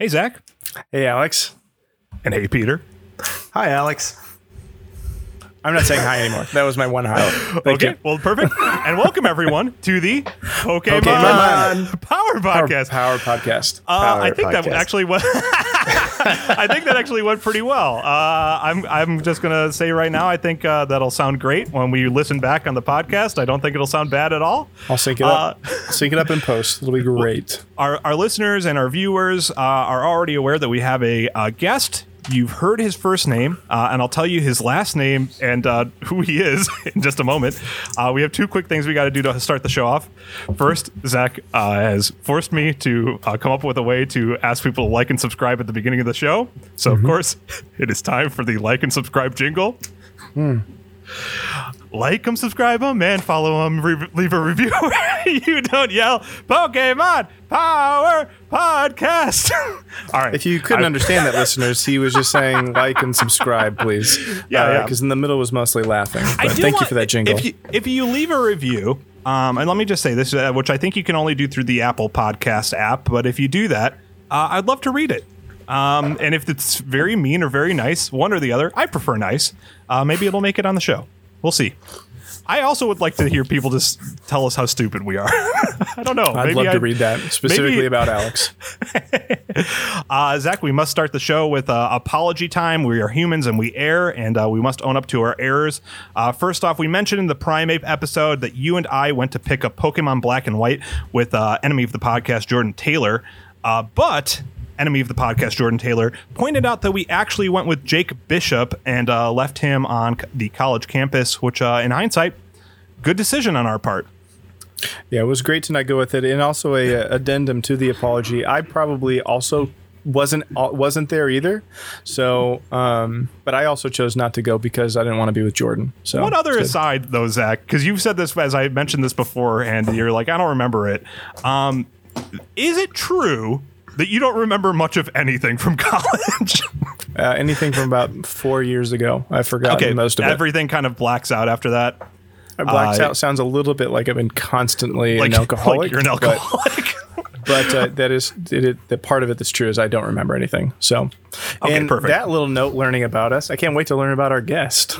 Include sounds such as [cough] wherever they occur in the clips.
Hey, Zach. Hey, Alex. And hey, Peter. Hi, Alex. I'm not saying hi anymore. That was my one hi. Thank okay, you. well, perfect. and welcome everyone to the Pokemon, Pokemon. Power Power, Podcast. Power podcast. Uh, Power I think that actually went. [laughs] [laughs] I think that actually went pretty well. Uh, I'm I'm just gonna say right now. I think uh, that'll sound great when we listen back on the podcast. I don't think it'll sound bad at all. I'll sync it up. [laughs] sync it up in post. It'll be great. Our our listeners and our viewers uh, are already aware that we have a uh, guest. You've heard his first name, uh, and I'll tell you his last name and uh, [laughs] who he is [laughs] in just a moment. Uh, we have two quick things we got to do to start the show off. First, Zach uh, has forced me to uh, come up with a way to ask people to like and subscribe at the beginning of the show. So, of course, [laughs] it is time for the like and subscribe jingle. Like them, subscribe them, and follow them. Re- leave a review. [laughs] you don't yell Pokemon Power Podcast. [laughs] All right. If you couldn't I- understand that, [laughs] listeners, he was just saying like and subscribe, please. Yeah, yeah. Because in the middle was mostly laughing. I But do thank you for that jingle. If you, if you leave a review, um, and let me just say this, uh, which I think you can only do through the Apple Podcast app, but if you do that, uh, I'd love to read it. Um, and if it's very mean or very nice, one or the other, I prefer nice. Uh, maybe it'll make it on the show. We'll see. I also would like to hear people just tell us how stupid we are. [laughs] I don't know. I'd maybe love I- to read that specifically maybe- about Alex. [laughs] Uh, Zach, we must start the show with uh, apology time. We are humans and we err, and uh, we must own up to our errors. Uh, first off, we mentioned in the Primeape episode that you and I went to pick up Pokemon Black and White with uh, enemy of the podcast, Jordan Taylor. Uh, but enemy of the podcast, Jordan Taylor, pointed out that we actually went with Jake Bishop and uh, left him on the college campus, which, uh, in hindsight, good decision on our part. Yeah, it was great to not go with it, and also a, uh, addendum to the apology. I probably also wasn't uh, wasn't there either. So, um, but I also chose not to go because I didn't want to be with Jordan. So One other aside, though, Zach, because you've said this as I mentioned this before, and you're like, I don't remember it. Um, is it true that you don't remember much of anything from [laughs] college? Uh, anything from about four years ago, I've forgotten okay, most of everything kind of blacks out after that. it. Blacks uh, out sounds a little bit like I've been constantly Like, [laughs] an alcoholic. like you're an but- alcoholic. [laughs] but uh, that is it, it, the part of it that's true is I don't remember anything. So, Okay, and perfect. that little note learning about us, I can't wait to learn about our guest.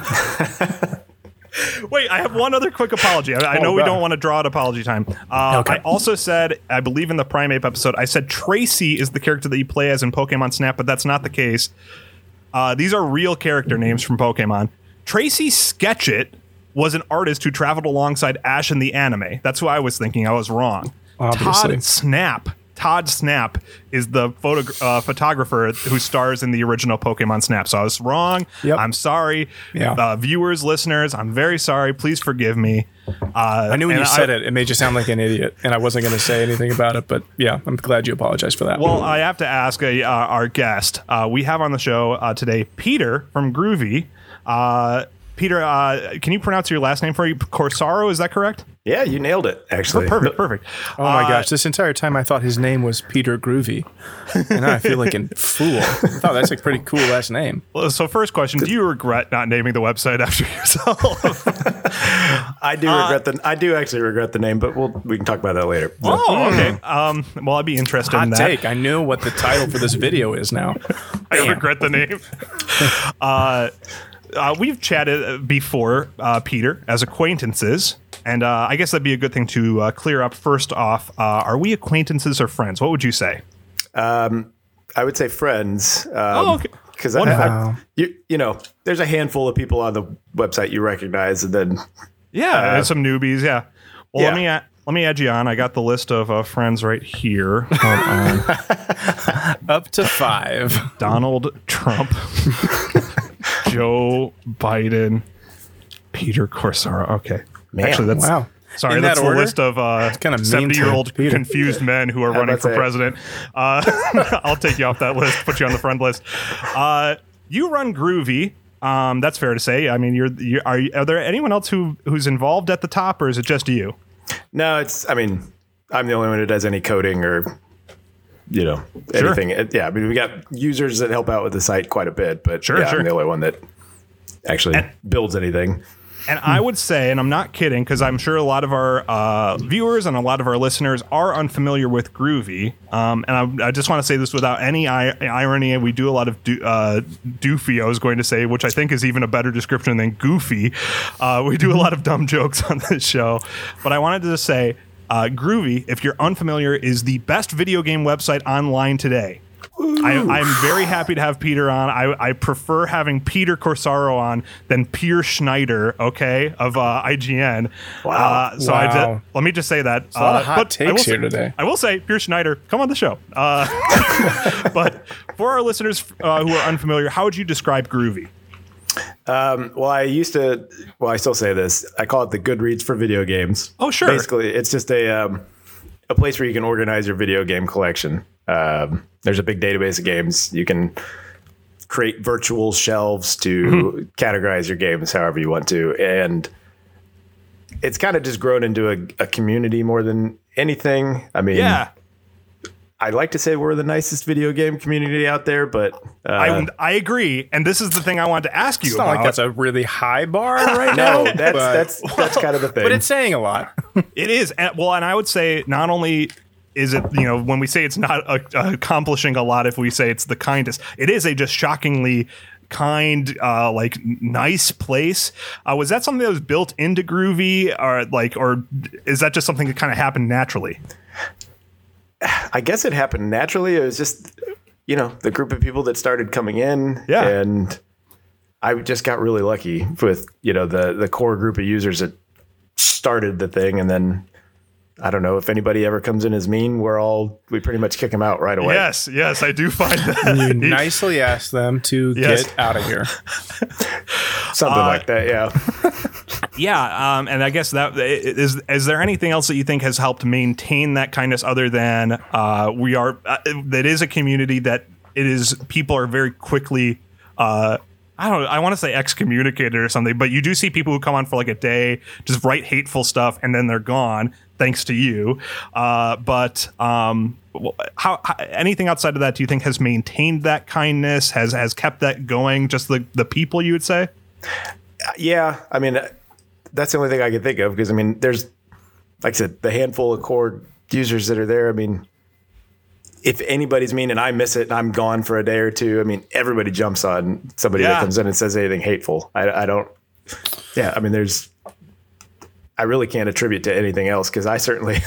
Wait, I have one other quick apology. I, I know Oh, we God. don't want to draw at apology time. Uh, Okay. I also said, I believe in the Primeape episode, I said Tracy is the character that you play as in Pokemon Snap, but that's not the case. Uh, these are real character names from Pokemon. Tracy Sketchit was an artist who traveled alongside Ash in the anime. That's who I was thinking. I was wrong. Obviously. Todd Snap. Todd Snap is the photo, uh, photographer who stars in the original Pokemon Snap. So I was wrong. Yep. I'm sorry. Yeah. Uh, viewers, listeners, I'm very sorry. Please forgive me. Uh, I knew when you said it, it made you sound like an idiot, and I wasn't going to say anything about it. But yeah, I'm glad you apologized for that. Well, I have to ask uh, uh, our guest. Uh, we have on the show uh, today Peter from Grouvee. Uh, Peter, uh, can you pronounce your last name for you? Corsaro, is that correct? Yeah, you nailed it. Actually, Perfect, [laughs] perfect. oh my Uh, gosh, this entire time I thought his name was Peter Grouvee, and now I feel like a [laughs] fool. I thought that's a pretty cool last name. Well, So, first question: Do you regret not naming the website after yourself? [laughs] I do regret the. I do actually regret the name, but we'll we can talk about that later. oh, okay. Um, well, I'd be interested in that. take. I know what the title for this video is now. I regret the name. uh, uh, we've chatted uh, before, uh, Peter, as acquaintances, and uh, I guess that'd be a good thing to uh, clear up. First off, uh, are we acquaintances or friends? What would you say? I would say friends. Um, Oh, okay. Because I, Wonderful. I, you, you know, there's a handful of people on the website you recognize, and then Yeah, and some newbies. Yeah. Well, let me add, let me add you on. I got the list of uh, friends right here. [laughs] Up to five. Donald Trump, [laughs] Joe Biden, Peter Corsaro. Okay, Man, actually, that's Wow. Sorry, In that's that the order? list of uh, kinda seventy-year-old confused men who are running for that? president. Uh, [laughs] I'll take you off that list. Put you on the friend list. Uh, you run Grouvee. Um, that's fair to say. I mean, you're, you are. Are there anyone else who who's involved at the top, or is it just you? no, it's. I mean, I'm the only one who does any coding or, you know, anything. Yeah, I mean, we got users that help out with the site quite a bit, but Sure, yeah, sure. I'm the only one that actually builds anything. And I would say, and I'm not kidding, because I'm sure a lot of our uh, viewers and a lot of our listeners are unfamiliar with Grouvee. Um, and I, I just want to say this without any I- irony. We do a lot of do, uh, doofy, I was going to say, which I think is even a better description than goofy. Uh, we do a lot of dumb jokes [laughs] on this show. But I wanted to just say, uh, Grouvee, if you're unfamiliar, is the best video game website online today. I, I'm very happy to have Peter on. I, I prefer having Peter Corsaro on than Peer Schneider, okay, of uh, IGN. Wow. Uh, so I Wow. did, let me just say that. a lot of Uh, hot but I will takes say- today. I will say, Peer Schneider, come on the show. Uh, [laughs] but for our listeners uh, who are unfamiliar, how would you describe Grouvee? Well, I used to. Well, I still say this. I call it the Goodreads for video games. Oh, sure. Basically, it's just a um, a place where you can organize your video game collection. Um, there's a big database of games. You can create virtual shelves to Mm-hmm. categorize your games however you want to, and it's kind of just grown into a, a community more than anything. I mean, Yeah. I like to say we're the nicest video game community out there, but uh, I, I agree. And this is the thing I wanted to ask you It's not about. like that's a really high bar [laughs] right now. no, that's but, that's that's kind of the [laughs] thing. but it's saying a lot. It is. And, well, and I would say not only is it, you know, when we say it's not uh, accomplishing a lot, if we say it's the kindest, it is a just shockingly kind, uh, like nice place. Uh, was that something that was built into Grouvee or like, or is that just something that kind of happened naturally? [sighs] I guess it happened naturally. It was just, you know, the group of people that started coming in. Yeah. And I just got really lucky with, you know, the the core group of users that started the thing and then I don't know if anybody ever comes in as mean, we're all we pretty much kick them out right away. Yes, yes, I do find that. You [laughs] nicely ask them to Yes. get out of here. [laughs] Something Uh, like that, yeah. Yeah, um, and I guess that is. Is there anything else that you think has helped maintain that kindness other than uh, we are? Uh, that is a community that it is. People are very quickly. Uh, I don't. know, I want to say excommunicated or something, but you do see people who come on for like a day, just write hateful stuff, and then they're gone. Thanks to you, uh, but um, how, how anything outside of that do you think has maintained that kindness? Has has kept that going? Just the the people you would say? Yeah, I mean, that's the only thing I can think of because I mean, there's, like I said, the handful of core users that are there. I mean, if anybody's mean and I miss it and I'm gone for a day or two, I mean, everybody jumps on somebody Yeah. that comes in and says anything hateful. I, I don't. Yeah, I mean, there's. I really can't attribute to anything else because I certainly. [laughs]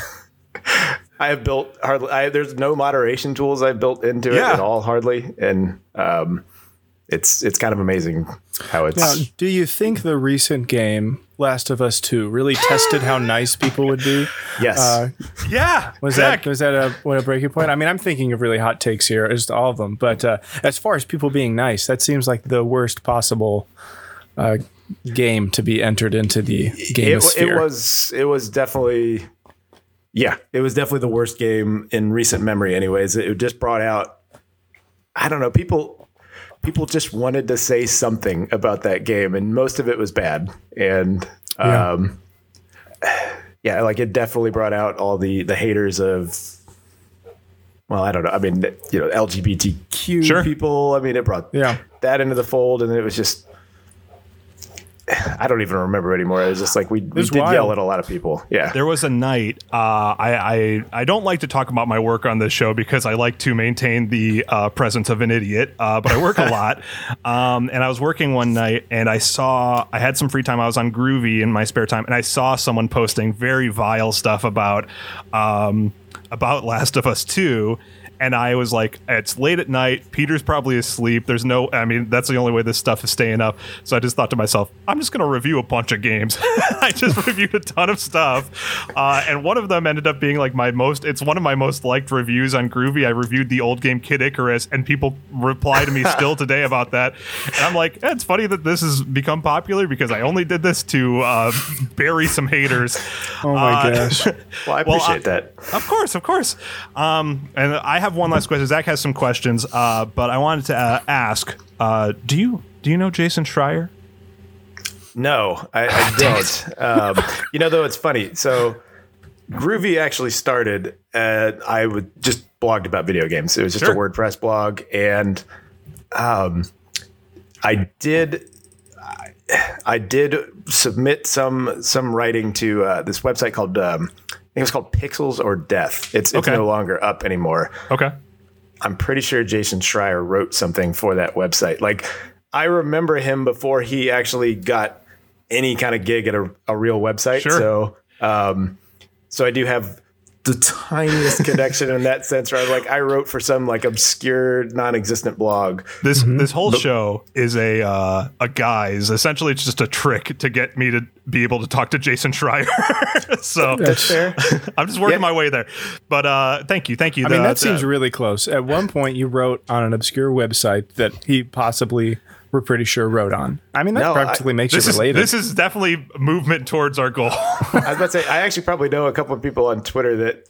I have built hardly. I, there's no moderation tools I've built into Yeah. it at all, hardly, and um, it's it's kind of amazing how it's. Now, do you think the recent game, Last of Us Two, really tested how [gasps] nice people would be? yes, Uh, Yeah, Was Zach. that was that a what a breaking point? I mean, I'm thinking of really hot takes here, as to all of them. But uh, as far as people being nice, that seems like the worst possible uh, game to be entered into the game it, it was it was definitely yeah it was definitely the worst game in recent memory anyways it just brought out i don't know people people just wanted to say something about that game and most of it was bad and Yeah. um yeah like it definitely brought out all the the haters of well i don't know i mean you know lgbtq Sure. people i mean it brought Yeah. that into the fold and it was just I don't even remember anymore. It was just like we, we did wild. yell at a lot of people. Yeah. There was a night. Uh, I, I I don't like to talk about my work on this show because I like to maintain the uh, presence of an idiot. Uh, but I work a [laughs] lot, um, and I was working one night, and I saw I had some free time. I was on Grouvee in my spare time, and I saw someone posting very vile stuff about um, about Last of Us Two. And I was like, it's late at night. Peter's probably asleep. There's no, I mean, that's the only way this stuff is staying up. So I just thought to myself, I'm just going to review a bunch of games. [laughs] I just reviewed a ton of stuff. Uh, and one of them ended up being like my most, it's one of my most liked reviews on Grouvee. I reviewed the old game Kid Icarus, and people reply to me [laughs] still today about that. And I'm like, eh, it's funny that this has become popular because I only did this to uh, [laughs] bury some haters. Oh my Uh, gosh. Well, I Well, appreciate I- that. Of course, of course. Um, and I have one last question. Zach has some questions, uh, but I wanted to uh, ask: uh, Do you do you know Jason Schreier? No, I, I [laughs] don't. Um, you know, though, it's funny. So Grouvee actually started. Uh, I would just blogged about video games. It was just Sure. a WordPress blog, and um, I did. I, I did submit some some writing to uh, this website called um, I think it's called Pixels or Death. It's it's Okay. no longer up anymore. Okay. I'm pretty sure Jason Schreier wrote something for that website. Like I remember him before he actually got any kind of gig at a, a real website. Sure. So um, so I do have the tiniest connection in that sense where I'm like I wrote for some like obscure non-existent blog. This this whole show is a uh, a guise. Essentially, it's just a trick to get me to be able to talk to Jason Schreier. [laughs] so That's fair. [laughs] I'm just working Yeah. my way there. But uh, thank you, thank you. I mean, The- that seems really close. At one point, you wrote on an obscure website that he possibly, we're pretty sure, wrote on. I mean, that No, I- practically makes this it is related. this is definitely movement towards our goal. [laughs] I was about to say I actually probably know a couple of people on Twitter that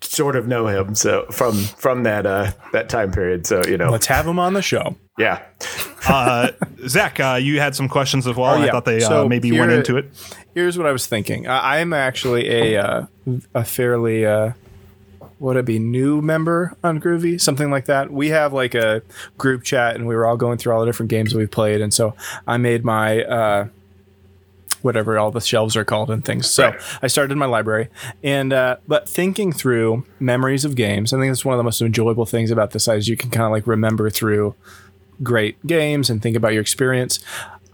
sort of know him. So from from that uh, that time period. So you know, Let's have him on the show. yeah. uh, Zach, uh, you had some questions as well. Oh, I thought they uh, So maybe here- went into it. Here's what I was thinking. I I'm actually a uh, a fairly uh, would it be new member on Grouvee, something like that. We have like a group chat, and we were all going through all the different games that we've played, and so I made my. Uh, whatever all the shelves are called and things. So Right. I started my library, and uh, but thinking through memories of games, I think that's one of the most enjoyable things about this site is you can kind of like remember through great games and think about your experience.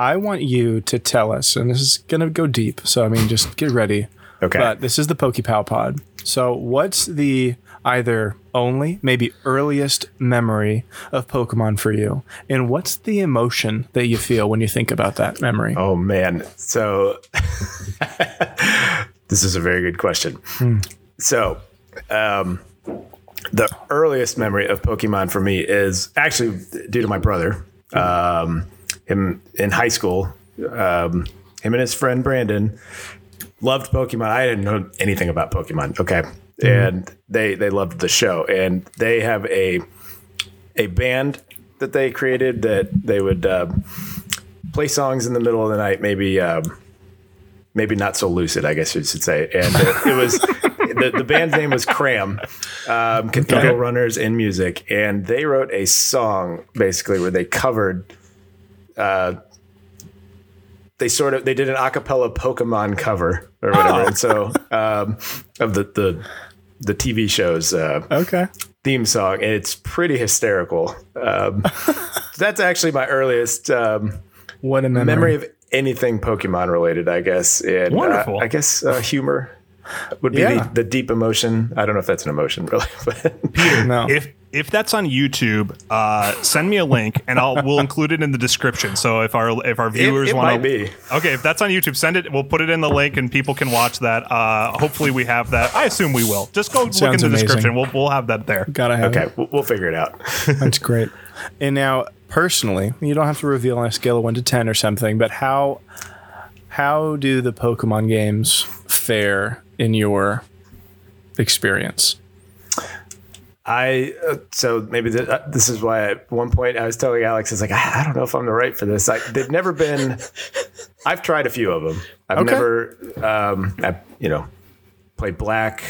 I want you to tell us, and this is gonna go deep. So I mean, just get ready. Okay. But this is the PokePow Pod. So what's the either only, maybe earliest memory of Pokemon for you, and what's the emotion that you feel when you think about that memory? Oh man. So [laughs] this is a very good question. So um, the earliest memory of Pokemon for me is actually due to my brother. Um, him in high school, um, him and his friend Brandon loved Pokemon. I didn't know anything about Pokemon. Okay. And they they loved the show. And they have a a band that they created that they would um, play songs in the middle of the night, maybe um, maybe not so lucid, I guess you should say. And it, it was [laughs] the, the band's name was Cram, um, Cathedral Runners in Music, and they wrote a song basically where they covered. Uh, they sort of they did an acapella Pokemon cover or whatever, and so um, of the the the TV shows uh, Okay. theme song, and it's pretty hysterical. Um, [laughs] that's actually my earliest um, What a memory. memory of anything Pokemon related, I guess. And uh, Wonderful. I guess uh, humor would be Yeah. the, the deep emotion. I don't know if that's an emotion, really, [laughs] but no. If if that's on YouTube, uh, send me a link and I'll we'll include it in the description. So if our if our viewers want might be. okay, if that's on YouTube, send it. We'll put it in the link and people can watch that. Uh, hopefully we have that. I assume we will. Just go look in the amazing. description. We'll we'll have that there. Gotta have okay, it. we'll, we'll figure it out. [laughs] That's great. And now, personally, you don't have to reveal on a scale of one to ten or something, but how how do the Pokemon games fare in your experience? I uh, so maybe th- uh, this is why at one point I was telling Alex, it's like I, I don't know if I'm the right for this. I, they've never been. [laughs] I've tried a few of them. I've Okay. never, um, I, you know, played Black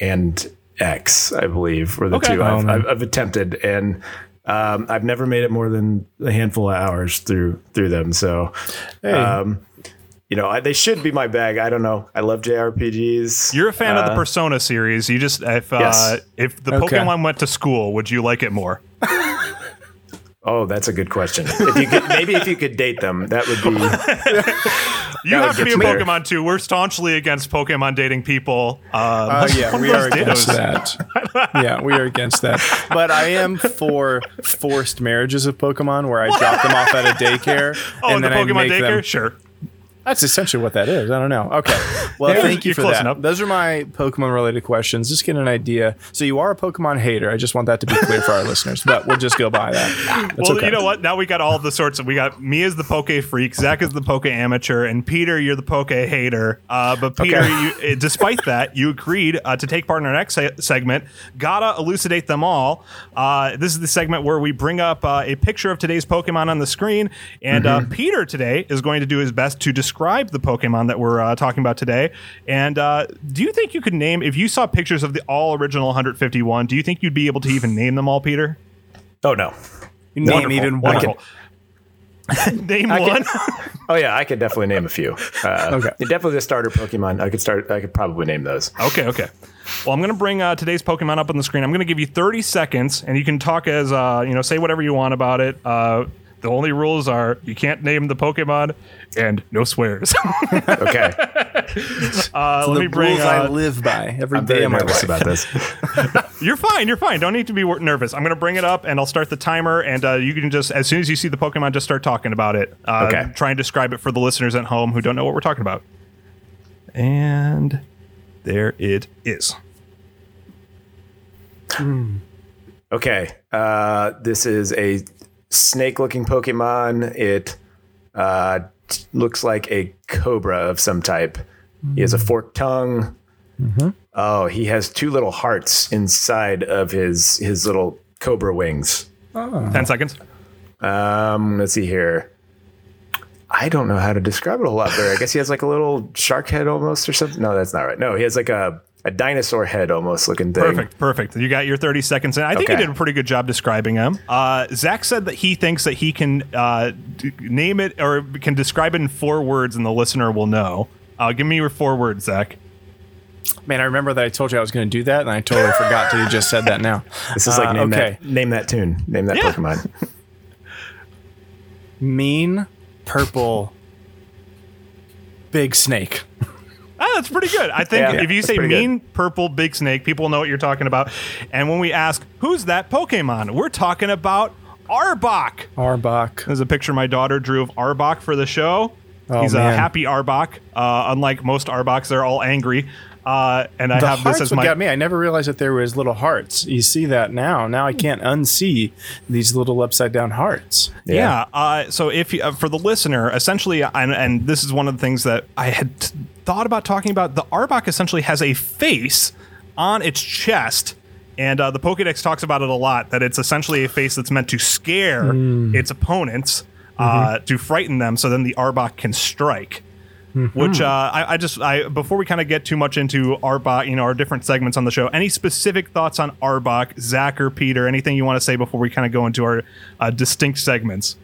and X. I believe were the Okay. two Oh, I've. I've, I've attempted, and um, I've never made it more than a handful of hours through through them. So, Hey, um, you know, I, they should be my bag. I don't know. I love JRPGs. You're a fan of the Uh, Persona series. You just if uh, Yes. if the Okay. Pokemon went to school, would you like it more? [laughs] Oh, that's a good question. If you could, maybe if you could date them, that would be. [laughs] You have to be a me there. Pokemon too. We're staunchly against Pokemon dating people. Oh Uh, yeah, we are [laughs] against that. yeah, we are against that. But I am for forced marriages of Pokemon, where I drop them off at a daycare oh, and and the then I make daycare. them. Sure. That's essentially what that is. I don't know. Okay. [laughs] Well, thank you for that. enough. Those are my Pokemon related questions. Just get an idea. So you are a Pokemon hater. I just want that to be clear for our [laughs] listeners, but we'll just go by that. [laughs] That's well, okay. you know what? Now we got all the sorts of. We got me as the Poke freak, Zach is the Poke amateur, and Peter, you're the Poke hater. Uh, but Peter, Okay. you, eh, despite that, you agreed uh, to take part in our next se- segment. Gotta elucidate them all. Uh, this is the segment where we bring up uh, a picture of today's Pokemon on the screen, and uh, Peter today is going to do his best to describe the Pokemon that we're uh, talking about today. And uh, do you think you could name if you saw pictures of the all original 151? Do you think you'd be able to even [laughs] name them all, Peter? Oh no. You name Wonderful, even one. wonderful. [laughs] Name one. [laughs] Oh yeah, I could definitely name a few. Uh, Okay. definitely the starter Pokemon. I could start. I could probably name those. okay, okay. Well, I'm going to bring uh, today's Pokemon up on the screen. I'm going to give you 30 seconds, and you can talk as uh, you know, say whatever you want about it. Uh, the only rules are you can't name the Pokemon and no swears. [laughs] Okay, uh, let the me bring. rules I Uh, live by every I'm day very of my life. about this. [laughs] you're fine. You're fine. Don't need to be nervous. I'm going to bring it up, and I'll start the timer. And uh, you can just, as soon as you see the Pokemon, just start talking about it. Uh, Okay. Try and describe it for the listeners at home who don't know what we're talking about. And there it is. Okay, uh, this is a snake-looking Pokemon. It uh, t- looks like a cobra of some type. He has a forked tongue. Oh, he has two little hearts inside of his his little cobra wings. 10 seconds. Um, let's see here. I don't know how to describe it a whole lot better. I guess he has like a little shark head almost or something. No, that's not right. No, he has like a, a dinosaur head almost looking thing. Perfect, perfect. You got your 30 seconds in. I think Okay. you did a pretty good job describing him. Uh, Zach said that he thinks that he can uh, d- name it or can describe it in four words and the listener will know. Uh, give me your four words, Zach. Man, I remember that I told you I was going to do that, and I totally [laughs] forgot till you just said that now. This is like Uh, name okay. that name that tune. Name that Yeah. Pokemon. [laughs] Mean purple big snake. That's pretty good. I think Yeah, if you say pretty good. mean purple big snake, people know what you're talking about. And when we ask, who's that Pokemon? We're talking about Arbok. Arbok. There's a picture my daughter drew of Arbok for the show. Oh, He's a happy Arbok. Uh, unlike most Arboks, they're all angry. Uh, and I The have this as what my got me. I never realized that there was little hearts. You see that now. Now I can't unsee these little upside down hearts. Yeah. uh, so if you, uh, for the listener, essentially, and, and this is one of the things that I had t- thought about talking about. The Arbok essentially has a face on its chest. And uh, the Pokedex talks about it a lot. That it's essentially a face that's meant to scare its opponents, uh, to frighten them, so then the Arbok can strike. Which uh, I, I just I before we kind of get too much into Arbok, you know, our different segments on the show. Any specific thoughts on Arbok, Zach or Peter? Anything you want to say before we kind of go into our uh, distinct segments?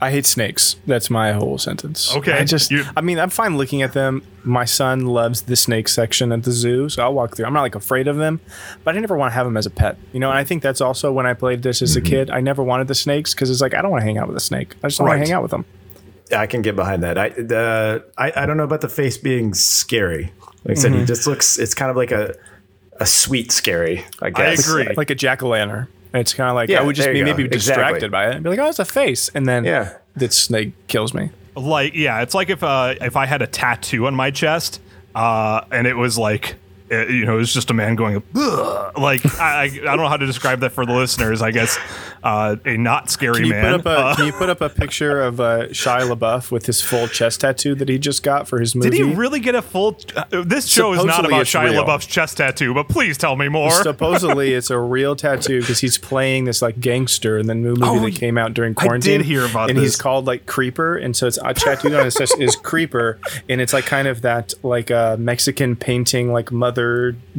I hate snakes. That's my whole sentence. Okay. I just, You- I mean, I'm fine looking at them. My son loves the snake section at the zoo, so I'll walk through. I'm not like afraid of them, but I never want to have them as a pet. You know, and I think that's also when I played this as a kid. I never wanted the snakes because it's like I don't want to hang out with a snake. I just don't want Right. to hang out with them. Yeah, I can get behind that. I the I, I don't know about the face being scary. Like I said, Mm-hmm. he just looks. It's kind of like a a sweet scary. I guess. agree. Like, Like a jack o' lantern. It's kind of like Yeah, I would just be you go. maybe distracted Exactly. by it and be like, oh, it's a face, and then Yeah. the snake kills me. like yeah it's like if uh if i had a tattoo on my chest uh and it was like uh, you know it was just a man going Ugh. like I, I don't know how to describe that for the listeners i guess uh a not scary Can you man put up a Uh, Can you put up a picture of uh, Shia LaBeouf with his full chest tattoo that he just got for his movie? did he really get a full uh, this show is not about it's shia real. labeouf's chest tattoo but please tell me more Supposedly, [laughs] it's a real tattoo because he's playing this like gangster in the new movie Oh, that came out during quarantine. I did hear about and he's called like Creeper, and so it's a tattooed on his chest is Creeper, and it's like kind of that like uh, Mexican painting, like Mother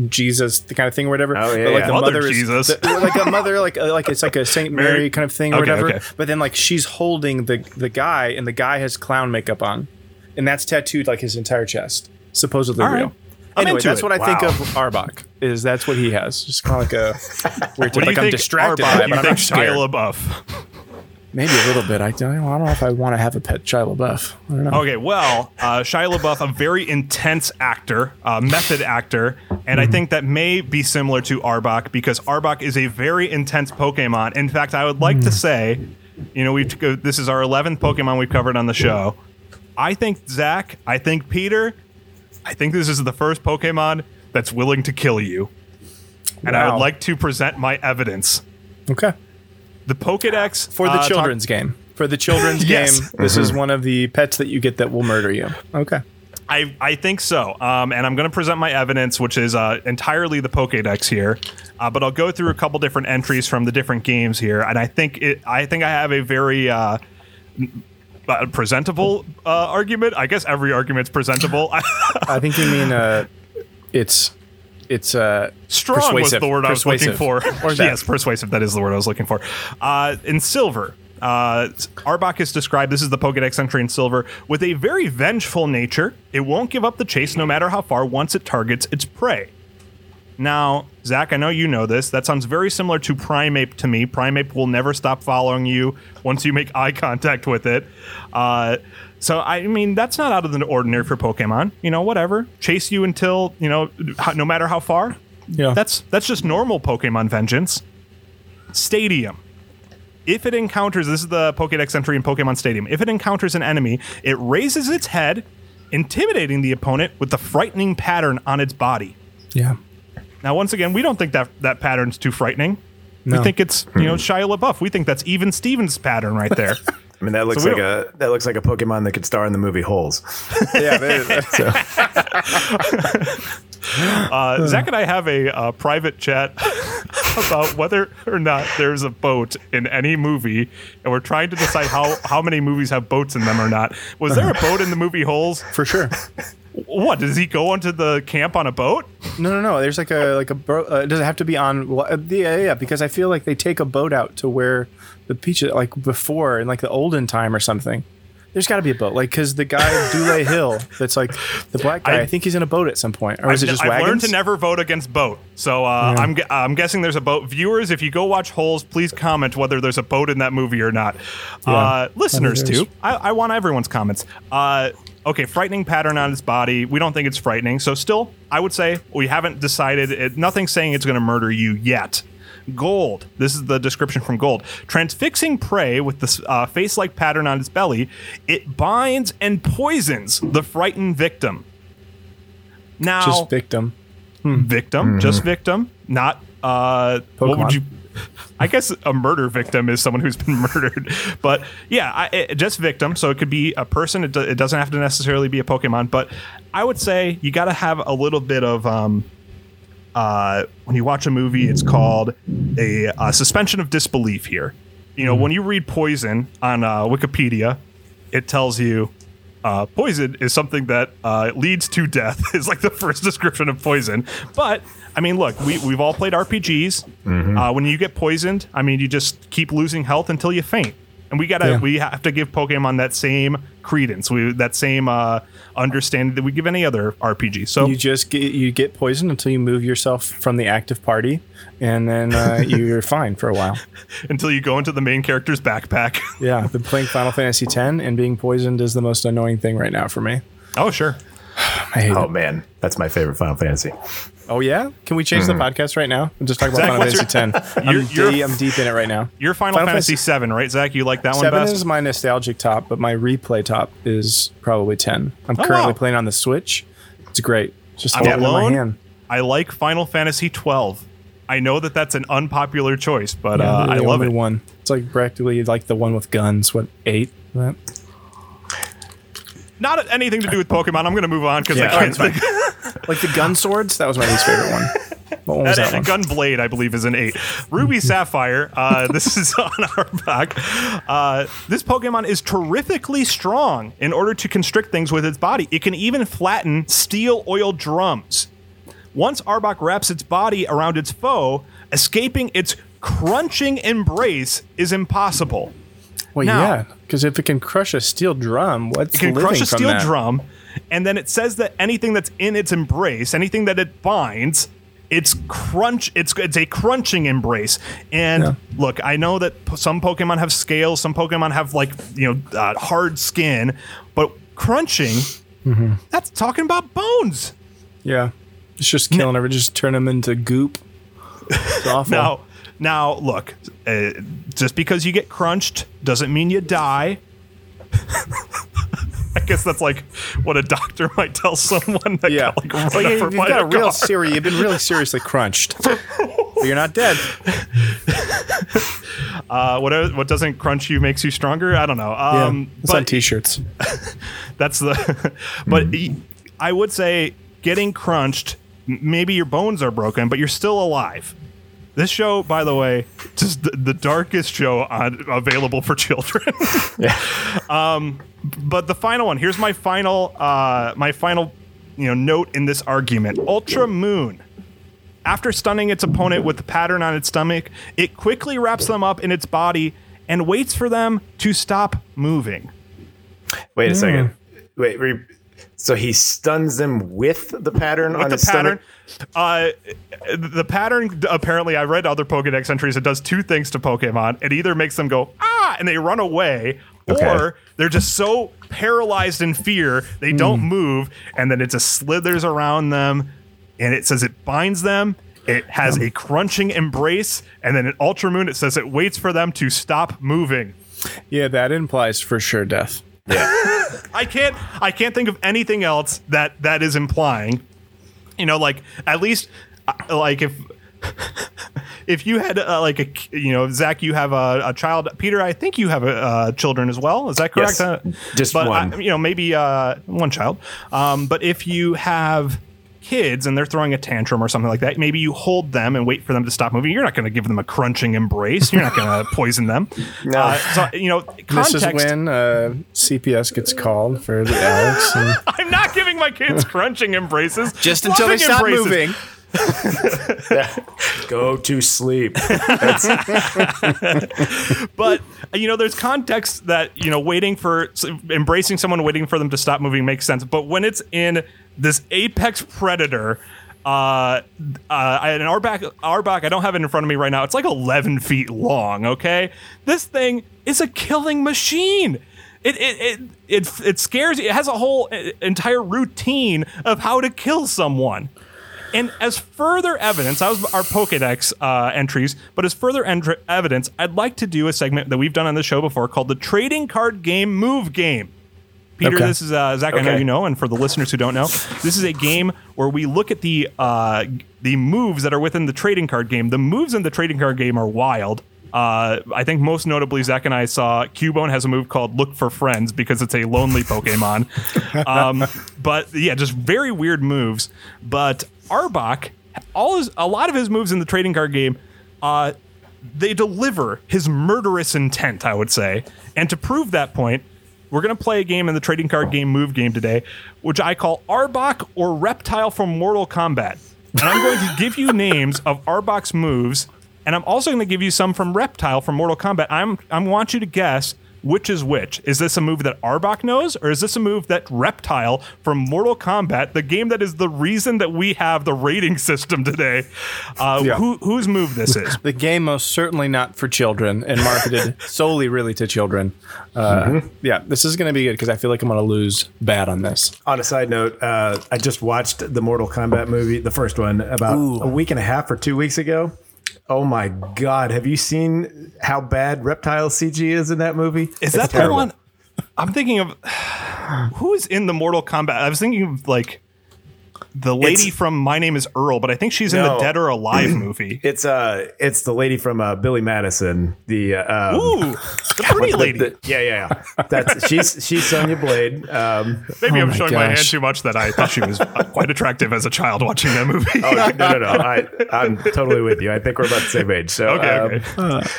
Jesus, the kind of thing or whatever. Oh, yeah, but, like yeah. the Mother mother Jesus. the- like a mother, like uh, like it's like a Saint Mary, Mary? kind of thing or Okay, whatever. okay. But then like she's holding the the guy, and the guy has clown makeup on, and that's tattooed like his entire chest, supposedly All right. real. I'm Anyway, that's it. what I think of Arbok. Is that's what he has? Just kind of like a weird. like you I'm distracted Arbok, by it, you but I'm think shia labeouf Maybe a little bit. I don't, I don't know if I want to have a pet Shia LaBeouf. I don't know. Okay, well, uh, Shia LaBeouf, a very intense actor, uh, method actor, and I think that may be similar to Arbok because Arbok is a very intense Pokemon. In fact, I would like to say, you know, we've this is our eleventh Pokemon we've covered on the show. I think Zach, I think Peter, I think this is the first Pokemon that's willing to kill you, and I would like to present my evidence. Okay. The Pokedex For the uh, talk- children's game. For the children's [laughs] Yes. game, this is one of the pets that you get that will murder you. Okay. I, I think so. Um, and I'm going to present my evidence, which is uh, entirely the Pokédex here. Uh, but I'll go through a couple different entries from the different games here, and I think it. I think I have a very uh, uh, presentable uh, argument. I guess every argument's presentable. [laughs] I think you mean uh, it's it's uh, Strong was persuasive. the word I was looking for. Or [laughs] yes, persuasive. That is the word I was looking for. Uh, in silver, Uh, Arbok is described, this is the Pokedex entry in silver, with a very vengeful nature. It won't give up the chase no matter how far once it targets its prey. Now, Zach, I know you know this. That sounds very similar to Primeape to me. Primeape will never stop following you once you make eye contact with it. Uh, so, I mean, that's not out of the ordinary for Pokemon. You know, whatever. Chase you until, you know, no matter how far. Yeah. That's that's just normal Pokemon vengeance. Stadium. If it encounters, this is the Pokedex entry in Pokemon Stadium. If it encounters an enemy, it raises its head, intimidating the opponent with the frightening pattern on its body. yeah. Now, once again, we don't think that that pattern's too frightening. We think it's you know hmm. Shia LaBeouf. We think that's even Stevens' pattern right there. [laughs] I mean, that looks So like a that looks like a Pokemon that could star in the movie Holes. Yeah. [laughs] [laughs] Uh, Zach and I have a uh, private chat [laughs] about whether or not there's a boat in any movie, and we're trying to decide how how many movies have boats in them or not. Was there a boat in the movie Holes? for sure. What does he go onto the camp on a boat? No, no, no. There's like a like a bro- uh, does it have to be on? Well, uh, yeah, yeah. Because I feel like they take a boat out to where the beach, like before in like the olden time or something. There's got to be a boat, like because the guy Dule [laughs] Hill, that's like the black guy. I, I- think he's in a boat at some point, or is I've, it just I've wagons? learned to never vote against boat. So uh, I'm, gu- I'm guessing there's a boat. Viewers, if you go watch Holes, please comment whether there's a boat in that movie or not. Uh, listeners, too. I, I want everyone's comments. Uh, okay, frightening pattern on its body. We don't think it's frightening. So still, I would say we haven't decided. It, nothing's saying it's going to murder you yet. Gold. This is the description from Gold. Transfixing prey with the uh, face like pattern on its belly, it binds and poisons the frightened victim. Now, just victim. victim, just victim, not uh what would you I guess a murder victim is someone who's been [laughs] murdered, but yeah, I, it, just victim. So it could be a person. It, do, it doesn't have to necessarily be a Pokemon. But I would say you got to have a little bit of um, uh, when you watch a movie, it's called a, suspension of disbelief. Here, you know, when you read poison on uh, Wikipedia, it tells you uh, poison is something that uh, leads to death [laughs] is like the first description of poison. But i mean look we, we've all played rpgs uh, when you get poisoned i mean you just keep losing health until you faint and we gotta Yeah. we have to give pokemon that same credence we that same uh, understanding that we give any other rpg so You just get you get poisoned until you move yourself from the active party, and then uh, [laughs] you're fine for a while. until you go into the main character's backpack [laughs] Yeah, been playing Final Fantasy X, and being poisoned is the most annoying thing right now for me. oh sure [sighs] I hate oh it. man, that's my favorite Final Fantasy. Oh yeah, can we change the podcast right now and just talk about Zach, Final Fantasy X? [laughs] I'm, You're- deep, I'm deep in it right now. your final, Final fantasy, Fantasy- 7 right zach you like that one Seven is my nostalgic top, but my replay top is probably ten. I'm currently Oh, wow. playing on the Switch. It's great. Just holding it in my alone. hand. I like Final Fantasy 12. I know that that's an unpopular choice, but Yeah, uh, I love it. one. It's like practically like the one with guns. What eight? That? Not anything to do with Pokemon. I'm going to move on because Yeah, I can't. [laughs] Like the gun swords. That was my least favorite one. What one was that one? Gunblade, I believe, is an eight. Ruby Sapphire. Uh, [laughs] this is on our back. Uh, this Pokemon is terrifically strong in order to constrict things with its body. It can even flatten steel oil drums. Once Arbok wraps its body around its foe, escaping its crunching embrace is impossible. Well, Now- yeah, because if it can crush a steel drum, what's It can living crush a steel that? drum, and then it says that anything that's in its embrace, anything that it binds, it's crunch. It's it's a crunching embrace. And Yeah. look, I know that p- some Pokemon have scales, some Pokemon have like you know uh, hard skin, but crunching. Mm-hmm. That's talking about bones. Yeah, it's just killing everything. Just turn them into goop. It's [laughs] awful. Now, now look, uh, just because you get crunched doesn't mean you die. [laughs] I guess that's like what a doctor might tell someone that yeah, got like run well, you, over you've by got a a real serious. You've been really seriously crunched, but you're not dead. [laughs] Uh, what what doesn't crunch you makes you stronger. I don't know. Yeah, Um, it's on T-shirts. [laughs] that's the. [laughs] but I would say getting crunched. Maybe your bones are broken, but you're still alive. This show, by the way, just the, the darkest show on, available for children. [laughs] Um, but the final one. Here's my final. Uh, my final, you know, note in this argument. Ultra Moon. After stunning its opponent with the pattern on its stomach, it quickly wraps them up in its body and waits for them to stop moving. Wait a second. Wait, re- so he stuns them with the pattern on the his pattern, stomach? uh, the pattern apparently, I read other Pokedex entries. It does two things to Pokemon. It either makes them go ah and they run away, Okay. or they're just so paralyzed in fear they don't Hmm. move, and then it just slithers around them, and it says it binds them. It has a crunching embrace, and then in Ultra Moon it says it waits for them to stop moving. Yeah, that implies for sure death. [laughs] I can't I can't think of anything else that that is implying. You know, like at least uh, like if [laughs] if you had uh, like a you know Zach, you have a, a child. Peter, I think you have a, uh, children as well. Is that correct? Yes. Uh, Just but one. I- you know, maybe uh, one child. Um, but if you have kids and they're throwing a tantrum or something like that, maybe you hold them and wait for them to stop moving. You're not going to give them a crunching embrace. You're not going [laughs] to poison them. No. Uh, so you know, context. This is when uh, CPS gets called for the Alex. And [laughs] I'm not giving my kids crunching embraces. just until they Loving stop embraces. moving. [laughs] Go to sleep. But you know, there's context that you know, waiting for embracing someone, waiting for them to stop moving makes sense. But when it's in this apex predator. Uh, uh, and Arbok, our back. I don't have it in front of me right now. It's like 11 feet long. Okay, this thing is a killing machine. It it it it, it scares you. It has a whole uh, entire routine of how to kill someone. And as further evidence, that was our Pokedex uh, entries, but as further evidence, I'd like to do a segment that we've done on the show before called the Trading Card Game Move Game. Peter, Okay. this is uh, Zach. I know you know, and for the listeners who don't know, this is a game where we look at the uh, the moves that are within the trading card game. The moves in the trading card game are wild. Uh, I think most notably, Zach and I saw Cubone has a move called "Look for Friends" because it's a lonely Pokemon. [laughs] um, but yeah, just very weird moves. But Arbok, all his, a lot of his moves in the trading card game, uh, they deliver his murderous intent, I would say. And to prove that point, we're going to play a game in the trading card game move game today, which I call Arbok or Reptile from Mortal Kombat. And I'm going to give you names of Arbok's moves, and I'm also going to give you some from Reptile from Mortal Kombat. I'm I want you to guess which is which. Is this a move that Arbok knows, or is this a move that Reptile from Mortal Kombat, the game that is the reason that we have the rating [laughs] system today, uh, Yeah. who, whose move this is? [laughs] The game most certainly not for children and marketed [laughs] solely really to children. Uh, Yeah, this is going to be good because I feel like I'm going to lose bad on this. On a side note, uh, I just watched the Mortal Kombat movie, the first one, about a week and a half or two weeks ago. Oh my God! Have you seen how bad Reptile CG is in that movie? Is It's that the one? I'm thinking of [sighs] who is in the Mortal Kombat. I was thinking of like the lady It's- from My Name Is Earl, but I think she's in the Dead or Alive movie. [clears throat] It's uh, it's the lady from uh, Billy Madison. The uh, um, Ooh, the [laughs] pretty lady. the- yeah, yeah, yeah. That's she's she's Sonya Blade. Um, Maybe Oh I'm my showing my hand too much that I thought she was quite attractive as a child watching that movie. oh no, no, no! [laughs] I, I'm totally with you. I think we're about the same age. So okay, um, okay.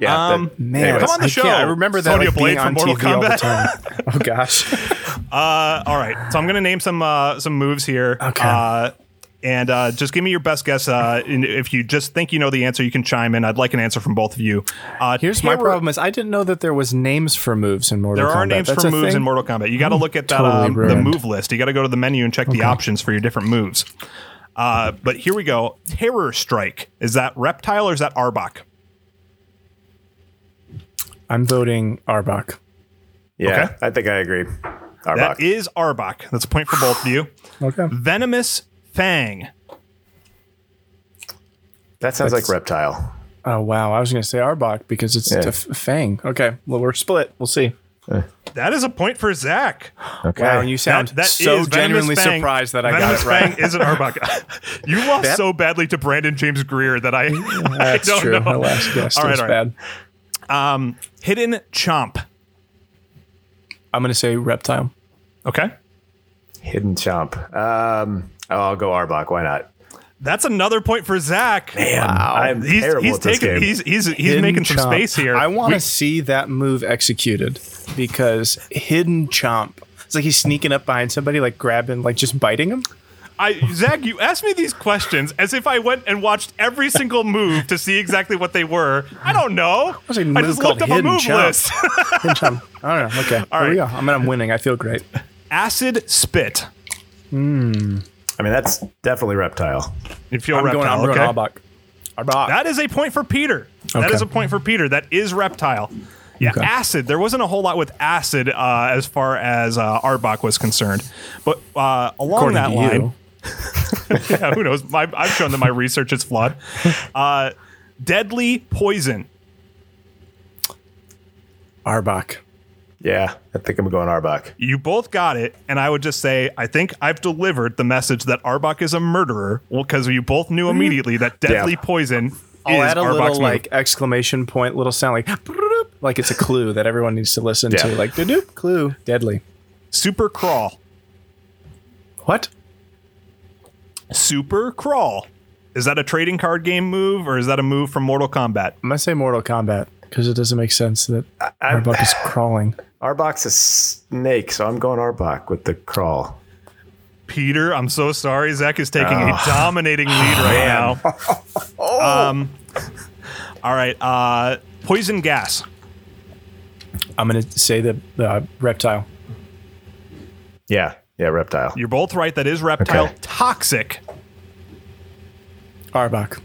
Yeah. Um, that- Man, anyways. Come on the I show. can't- I remember that Sonya like, Blade from Mortal TV Kombat. [laughs] Oh gosh. [laughs] Uh, all right, so I'm gonna name some uh, some moves here. Okay. Uh, and uh, just give me your best guess. Uh, and if you just think you know the answer, you can chime in. I'd like an answer from both of you. Uh, Here's my terror- problem: is I didn't know that there was names for moves in Mortal Kombat. There Kombat. are names That's for a moves in? Mortal Kombat. You got to look at that totally um, the move list. You got to go to the menu and check the options for your different moves. Uh, but here we go. Terror Strike. Is that Reptile or is that Arbok? I'm voting Arbok. yeah, okay. I think I agree. Arbok. That is Arbok. That's a point for both of you. Okay. Venomous Fang. that sounds That's- like Reptile. Oh wow, I was going to say Arbok because it's Yeah. a f- Fang. Okay, well we're split. We'll see. Eh. That is a point for Zach. Okay. Wow, and you sound That- that so genuinely Fang. surprised that I Venomous got it right. Fang isn't Arbok. [laughs] you lost so badly to Brandon James Greer that I, [laughs] I That's don't true. know. My last guess All right, was all right. bad. Hidden Chomp. I'm going to say Reptile. Okay. Hidden Chomp. Um, oh, I'll go Arbok. Why not? That's another point for Zach. Man, I'm He's, terrible he's at this taking game. he's he's he's Hidden making some Chomp. space here. I want We- to see that move executed because Hidden Chomp. It's like he's sneaking up behind somebody, like grabbing, like just biting him. I Zach, you asked me these questions as if I went and watched every single move to see exactly what they were. I don't know. I, a I move just looked up a Hidden move Chump. list. Good job. I don't know. Okay. All Here we go. right. I mean, I'm winning. I feel great. Acid spit. Hmm. I mean, that's definitely reptile. You feel I'm reptile, going. I'm going okay? Arbok. Arbok. That is a point for Peter. That Okay. is a point for Peter. That is reptile. Yeah, Okay. acid. There wasn't a whole lot with acid uh, as far as uh, Arbok was concerned, but uh, along According that line, you. [laughs] yeah, who knows? My, I've shown that my research is flawed. Uh, deadly poison. Arbok. Yeah, I think I'm going Arbok. You both got it, and I would just say I think I've delivered the message that Arbok is a murderer. Well, because you both knew immediately that deadly Yeah. poison I'll is add a Arbok's little move. like exclamation point, little sound like [laughs] like it's a clue that everyone needs to listen to. Yeah. Like doop clue, deadly. super crawl. What? Super crawl. Is that a trading card game move, or is that a move from Mortal Kombat? I'm gonna say Mortal Kombat because it doesn't make sense that Arbok is [laughs] crawling. Arbok's a snake, so I'm going Arbok with the crawl. Peter, I'm so sorry. Zach is taking a dominating lead right now. [laughs] Um, all right. Uh, poison gas. I'm gonna say the the reptile. Yeah, yeah, reptile. You're both right. That is reptile. Okay. Toxic. Arbok.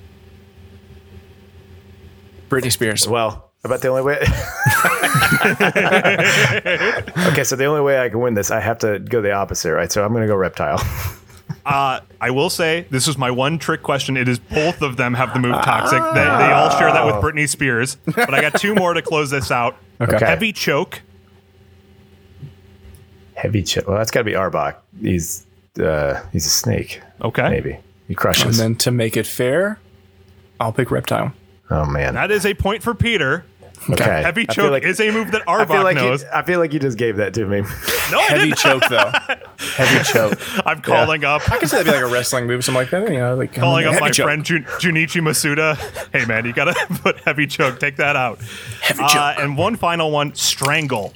Britney Spears. Well, about the only way. [laughs] okay, so the only way I can win this, I have to go the opposite, right? So I'm going to go reptile. [laughs] Uh, I will say this is my one trick question. It is both of them have the move toxic. They, they all share that with Britney Spears. But I got two more to close this out. Okay. Okay. Heavy choke. Heavy chip. Well, that's got to be Arbok. He's uh, he's a snake. Okay. Maybe he crushes. And then to make it fair, I'll pick reptile. oh man. That is a point for Peter. okay. Heavy choke like- is a move that I feel like knows. you, I feel like you just gave that to me. no, I Heavy didn't. choke though. [laughs] Heavy choke. I'm calling up. I guess that'd be like a wrestling move, something like that. You know, like calling up my choke. friend Jun- Junichi Masuda. Hey man, you gotta [laughs] put heavy choke. Take that out. Heavy Uh, choke. and one final one: strangle.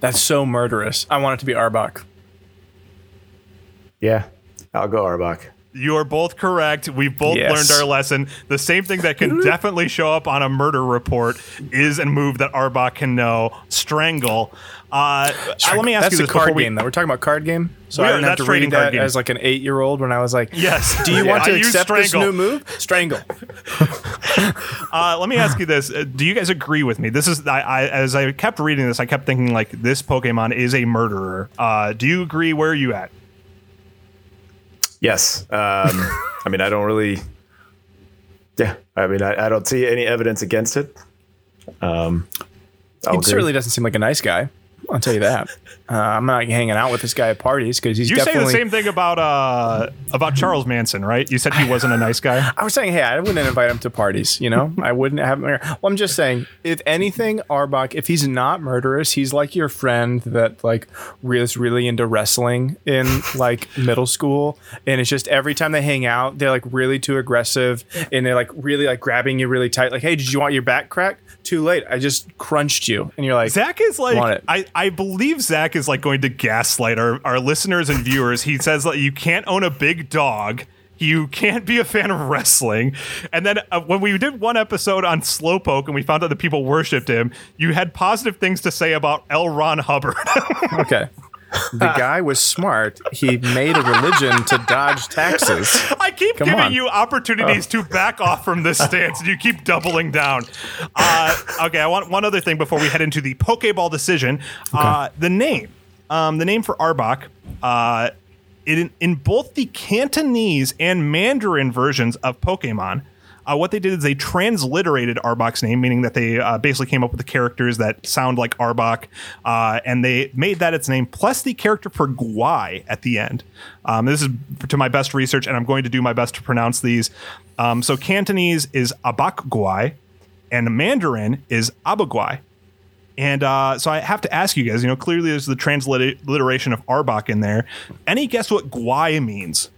That's so murderous. I want it to be Arbok. yeah, I'll go Arbok. You are both correct. We've both Yes. learned our lesson. The same thing that can [laughs] definitely show up on a murder report is a move that Arbok can know: strangle. Uh, uh, let me ask That's you a card we- game, though. We're talking about card game, so We I are- didn't have to trading read that game. as like an eight-year-old when I was like, Yes. "Do you [laughs] want to use accept this new move? Strangle." [laughs] Uh, let me ask you this: uh, Do you guys agree with me? This is I, I as I kept reading this, I kept thinking like this Pokemon is a murderer. Uh, do you agree? Where are you at? Yes. Um, [laughs] I mean, I don't really. Yeah, I mean, I, I don't see any evidence against it. Um, I'll He agree. certainly doesn't seem like a nice guy. I'll tell you that. Uh, I'm not hanging out with this guy at parties because he's You say the same thing about uh about Charles Manson, right? You said he wasn't a nice guy. [laughs] I was saying, hey, I wouldn't invite him to parties. You know, I wouldn't have him. Well, I'm just saying, if anything, Arbok, if he's not murderous, he's like your friend that like is really into wrestling in like middle school, and it's just every time they hang out, they're like really too aggressive, and they're like really like grabbing you really tight. Like, hey, did you want your back crack? Too late. I just crunched you, and you're like, Zach is like. I, I believe Zach is like going to gaslight our, our listeners and viewers. He says that you can't own a big dog. You can't be a fan of wrestling. And then uh, when we did one episode on Slowpoke and we found out that people worshipped him, you had positive things to say about L. Ron Hubbard. [laughs] okay. The guy was smart. He made a religion to dodge taxes. I keep Come giving on. you opportunities to back off from this [laughs] stance, and you keep doubling down. Uh, okay, I want one other thing before we head into the Pokeball decision. Uh, the name, um, the name for Arbok, uh, in, in both the Cantonese and Mandarin versions of Pokemon. Uh, what they did is they transliterated Arbok's name, meaning that they uh, basically came up with the characters that sound like Arbok, uh, and they made that its name, plus the character for Guai at the end. Um, this is to my best research, and I'm going to do my best to pronounce these. Um, so Cantonese is Abak Guai, and Mandarin is Abagwai. And uh, so I have to ask you guys, you know, clearly there's the transliteration of Arbok in there. Any guess what Guai means?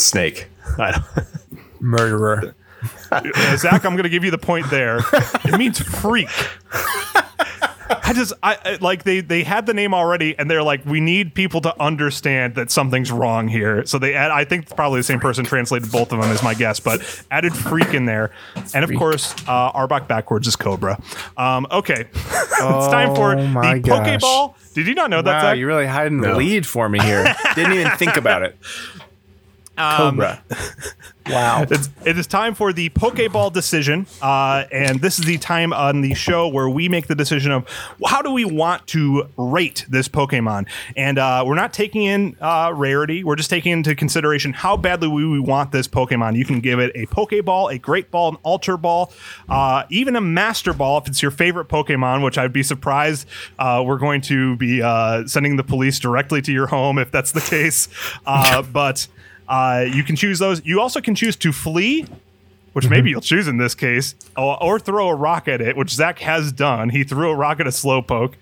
Snake. [laughs] I don't, Murderer. Zach, I'm going to give you the point there. It means freak. I just I I- like they they had the name already, and they're like, we need people to understand that something's wrong here. So they add. I think it's probably the same person translated both of them, is my guess, but added freak in there, and of course, uh, Arbok backwards is Cobra. Um, okay, [laughs] it's time for Oh my the gosh. Pokeball. Did you not know that? Wow, Zach? you're really hiding the lead for me here. [laughs] Didn't even think about it. Cobra. [laughs] wow. It's, it is time for the Pokeball decision, uh, and this is the time on the show where we make the decision of how do we want to rate this Pokemon, and uh, we're not taking in uh, rarity. We're just taking into consideration how badly we, we want this Pokemon. You can give it a Pokeball, a Great Ball, an Ultra Ball, uh, even a Master Ball if it's your favorite Pokemon. Which I'd be surprised uh, we're going to be uh, sending the police directly to your home if that's the case. Uh, [laughs] but uh, you can choose those. You also can choose to flee, which Mm-hmm. maybe you'll choose in this case, or, or throw a rock at it, which Zach has done. He threw a rock at a slowpoke.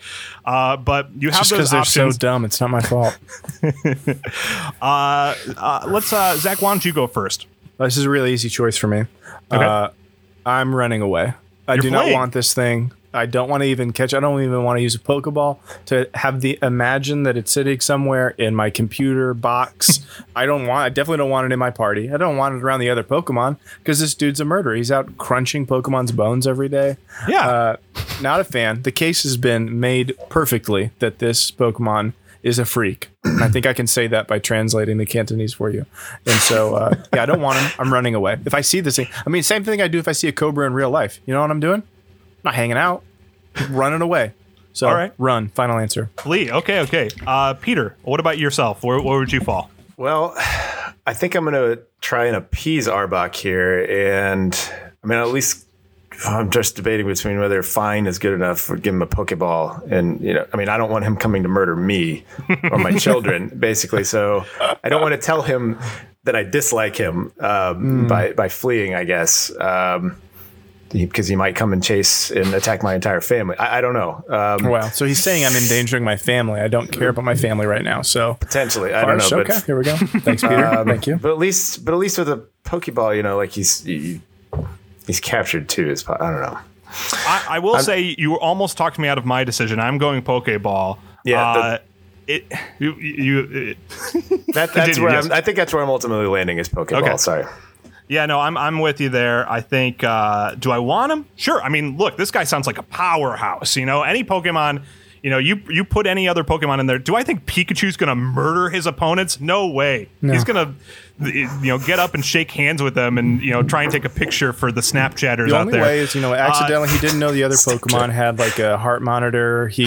Uh, but you have to also. Just those because they're so dumb, it's not my fault. [laughs] uh, uh, let's, uh, Zach, why don't you go first? This is a really easy choice for me. Uh, I'm running away. I You're do not want this thing. I don't want to even catch. I don't even want to use a Pokeball to have the imagine that it's sitting somewhere in my computer box. [laughs] I don't want. I definitely don't want it in my party. I don't want it around the other Pokemon because this dude's a murderer. He's out crunching Pokemon's bones every day. Yeah. Uh, not a fan. The case has been made perfectly that this Pokemon is a freak. And I think I can say that by translating the Cantonese for you. And so, uh, yeah, I don't want him. I'm running away. If I see this thing, I mean, same thing I do if I see a Cobra in real life. You know what I'm doing? Not hanging out, running away. So, All right. run. Final answer. flee. Okay, okay. Uh, Peter, what about yourself? Where, where would you fall? Well, I think I'm going to try and appease Arbok here. And I mean, at least I'm just debating between whether fine is good enough or give him a Pokeball. And, you know, I mean, I don't want him coming to murder me or my [laughs] children, basically. So I don't want to tell him that I dislike him um, by, by fleeing, I guess. Um, because he might come and chase and attack my entire family. I, I don't know. Um, Wow. So he's saying I'm endangering my family. I don't care about my family right now. So, potentially, I don't harsh. know. okay, But, here we go. Thanks, Peter. Thank you. but at least, but at least with a Pokeball, you know, like he's he, he's captured too. Is I don't know. I, I will say you almost talked me out of my decision. I'm going Pokeball. Yeah, Uh, it you you it, [laughs] That, that's where yes. I'm, I think that's where I'm ultimately landing is Pokeball. Okay. Sorry. Yeah, no, I'm I'm with you there. I think uh, do I want him? Sure. I mean, look, this guy sounds like a powerhouse. You know, any Pokemon, you know, you you put any other Pokemon in there. Do I think Pikachu's gonna murder his opponents? No way. He's gonna, you know, get up and shake hands with them and you know try and take a picture for the Snapchatters The out only way is, you know, accidentally he didn't know the other Pokemon had like a heart monitor. He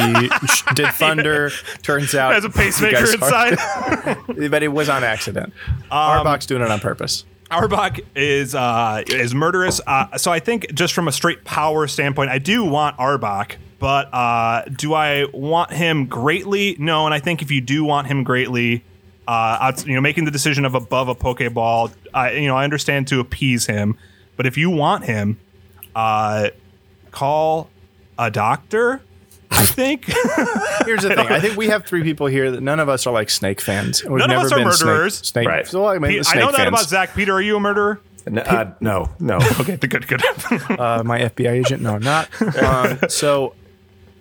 did [laughs] thunder. Turns out Has a pacemaker inside. [laughs] but it was on accident. Um, Arbok's doing it on purpose. Arbok is uh, is murderous. Uh, so I think just from a straight power standpoint, I do want Arbok, but uh, do I want him greatly? No, and I think if you do want him greatly, uh, you know, making the decision of above a Pokeball, I you know I understand to appease him, but if you want him, uh, call a doctor. I think [laughs] Here's the thing. I think we have three people here that none of us are like snake fans. We've None of never us are been snake- murderers. Snake, Right. So I, mean, Pete, the I snake know that about Zach. Peter, are you a murderer? N- uh, no, no. [laughs] Okay, [laughs] good, good. uh, my FBI agent. No, I'm not. Um, so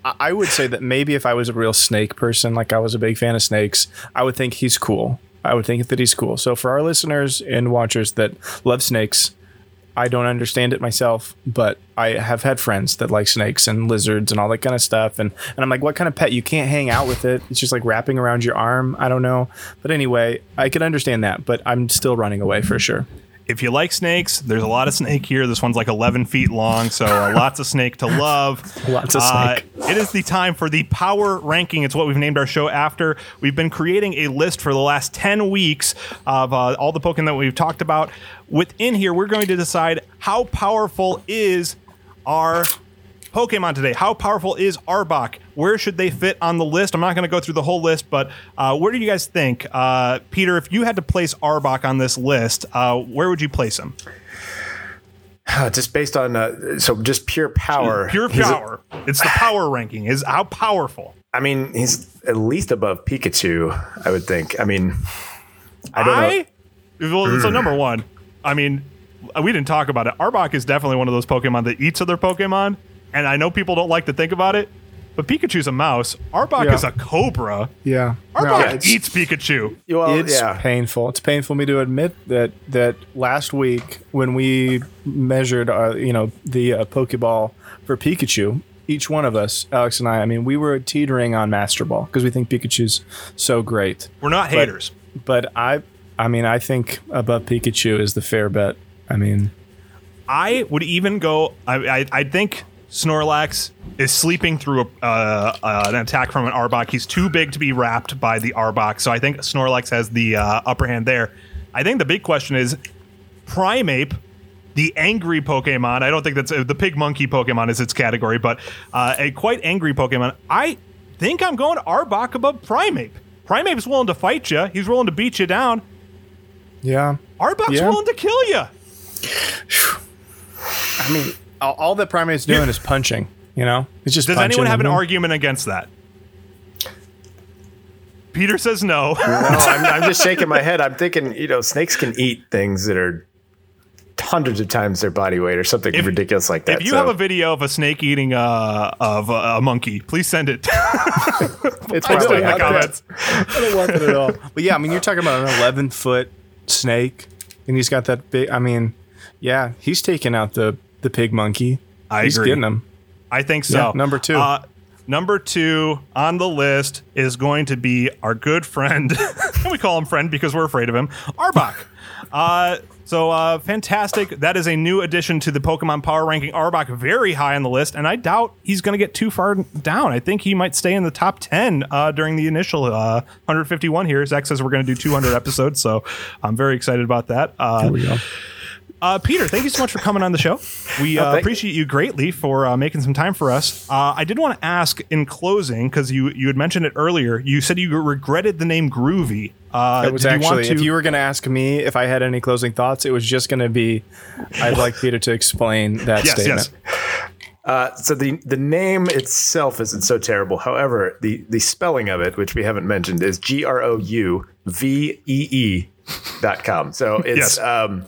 I I would say that maybe if I was a real snake person, like I was a big fan of snakes, I would think he's cool. I would think that he's cool. So for our listeners and watchers that love snakes, I don't understand it myself, but I have had friends that like snakes and lizards and all that kind of stuff. And, and I'm like, what kind of pet? You can't hang out with it. It's just like wrapping around your arm. I don't know. But anyway, I can understand that, but I'm still running away for sure. If you like snakes, there's a lot of snake here. This one's like 11 feet long, so uh, [laughs] lots of snake to love. Lots of Uh, snake. it is the time for the power ranking. It's what we've named our show after. We've been creating a list for the last 10 weeks of uh, all the Pokemon that we've talked about. Within here, we're going to decide how powerful is our Pokemon today. How powerful is Arbok? Where should they fit on the list? I'm not going to go through the whole list, but uh, where do you guys think, uh, Peter? If you had to place Arbok on this list, uh, where would you place him? [sighs] just based on uh, so just pure power. Pure he's a- power. it's the power [sighs] ranking. Is how powerful. I mean, he's at least above Pikachu. I would think. I mean, I don't know. Well, so number one, I mean, we didn't talk about it. Arbok is definitely one of those Pokemon that eats other Pokemon, and I know people don't like to think about it, but Pikachu's a mouse. Arbok Yeah. is a cobra. Yeah. Arbok it's, eats Pikachu. Well, it's yeah. painful. It's painful for me to admit that that last week when we measured, our, you know, the uh, Pokeball for Pikachu, each one of us, Alex and I, I mean, we were teetering on Master Ball because we think Pikachu's so great. We're not haters. But I, I mean, I think above Pikachu is the fair bet. I mean, I would even go. I, I, I think Snorlax is sleeping through a, uh, uh, an attack from an Arbok. He's too big to be wrapped by the Arbok, so I think Snorlax has the uh, upper hand there. I think the big question is Primeape, the angry Pokemon. I don't think that's uh, the pig monkey Pokemon is its category, but uh, a quite angry Pokemon. I think I'm going to Arbok above Primeape. Primeape's willing to fight you. He's willing to beat you down. yeah. Arbok's Yeah. willing to kill you. I mean, all, all that Primeape's doing is punching. You know, it's just. Does punching anyone have an and- argument against that? Peter says no. [laughs] No, I'm, I'm just shaking my head. I'm thinking, you know, snakes can eat things that are hundreds of times their body weight or something If- ridiculous like that. if you so have a video of a snake eating uh, of a, a monkey, please send it. [laughs] it's Post it probably in the out there. comments. I don't want that at all. But yeah, I mean, you're talking about an 11 foot snake, and he's got that big. I mean, yeah, he's taking out the the pig monkey. I he's agree. getting him. I think so. Yeah, number two. Uh, number two on the list is going to be our good friend. and [laughs] we call him friend because we're afraid of him. Arbok. [laughs] uh, so uh, fantastic. That is a new addition to the Pokemon Power Ranking. Arbok very high on the list, and I doubt he's going to get too far down. I think he might stay in the top 10 uh, during the initial uh, 151 here. Zach says we're going to do 200 episodes, so I'm very excited about that. Uh, Here we go. Uh, Peter, thank you so much for coming on the show. We uh, thank- appreciate you greatly for uh, making some time for us. Uh, I did want to ask in closing because you you had mentioned it earlier. You said you regretted the name Grouvee. Uh, It was did you want actually, to- if you were going to ask me if I had any closing thoughts, it was just going to be, I'd like Peter to explain that [laughs] yes, statement. yes. Uh, so the the name itself isn't so terrible. However, the the spelling of it, which we haven't mentioned, is G R O U V E E dot com. So it's Yes. um,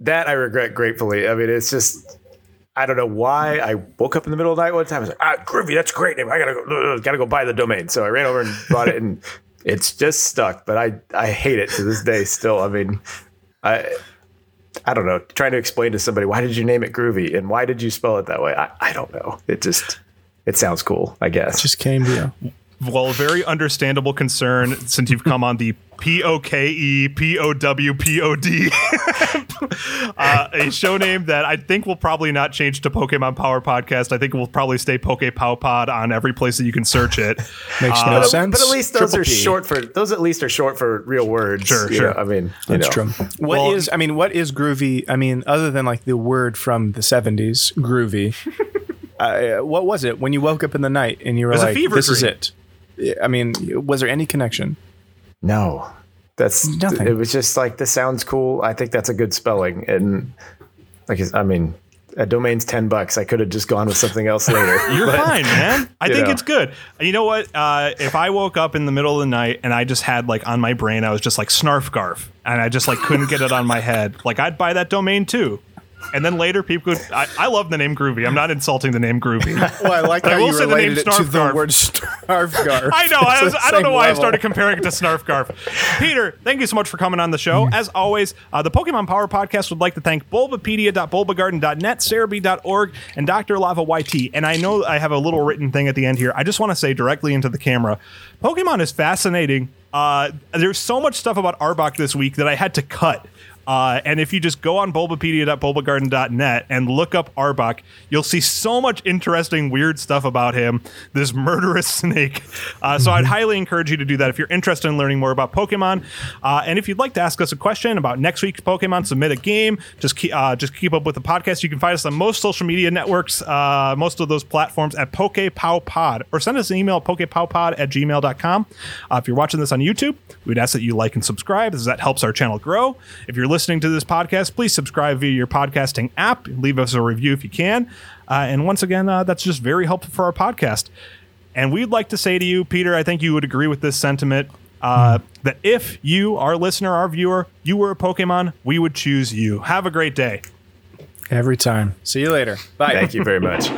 that I regret gratefully. I mean, it's just I don't know why I woke up in the middle of the night one time. I was like, ah, groovy, that's a great name. I gotta go, gotta go buy the domain. So I ran over and bought it, and [laughs] it's just stuck. But I I hate it to this day. Still, I mean, I. I don't know. Trying to explain to somebody why did you name it Grouvee and why did you spell it that way? I, I don't know. It just it sounds cool. I guess. It just came to you. Well, very understandable concern since you've come on the P O K E P O W P O D, [laughs] uh, show name that I think will probably not change to Pokemon Power Podcast. I think it will probably stay Poke Pow Pod on every place that you can search it. [laughs] Makes Uh, no but, sense. but at least those Triple are P. short for those. At least are short for real words. Sure, sure. know, I mean, That's know. true. What is? Well- I mean, what is groovy? I mean, other than like the word from the '70s, groovy. [laughs] uh, what was it when you woke up in the night and you were was a like, fever "This is it"? Yeah, I mean, was there any connection? No, that's Nothing. It was just like this sounds cool. I think that's a good spelling, and like I mean, a domain's ten bucks. I could have just gone with something else later. [laughs] You're fine, man. [laughs] I think know. it's good. You know what? Uh, if I woke up in the middle of the night and I just had like on my brain, I was just like snarf garf and I just like couldn't get it on my head, like I'd buy that domain too. And then later, people could. I, I love the name Grouvee. I'm not insulting the name Grouvee. [laughs] Well, I like I how will you say the name related it to the word Snarfgarf. [laughs] I know. I, was, I don't know why I started comparing it to Snarfgarf. Peter, thank you so much for coming on the show. Mm. As always, uh, the Pokemon Power Podcast would like to thank Bulbapedia.bulbagarden.net, Serebii.org, and Dr. Lava YT. And I know I have a little written thing at the end here. I just want to say directly into the camera Pokemon is fascinating. Uh, there's so much stuff about Arbok this week that I had to cut. Uh, and if you just go on bulbapedia.bulbagarden.net and look up Arbok, you'll see so much interesting, weird stuff about him, this murderous [laughs] snake. Uh, so I'd highly encourage you to do that if you're interested in learning more about Pokemon. Uh, and if you'd like to ask us a question about next week's Pokemon, submit a game, just keep, uh, just keep up with the podcast. You can find us on most social media networks, uh, most of those platforms at PokePowPod, or send us an email at PokePowPod at gmail.com. Uh, if you're watching this on YouTube, we'd ask that you like and subscribe, as that helps our channel grow. If you're listening to this podcast, please subscribe via your podcasting app. Leave us a review if you can. Uh, and once again, uh, that's just very helpful for our podcast. And we'd like to say to you, Peter, I think you would agree with this sentiment uh, that if you, our listener, our viewer, you were a Pokemon, we would choose you. Have a great day. Every time. See you later. Bye. Thank you very much.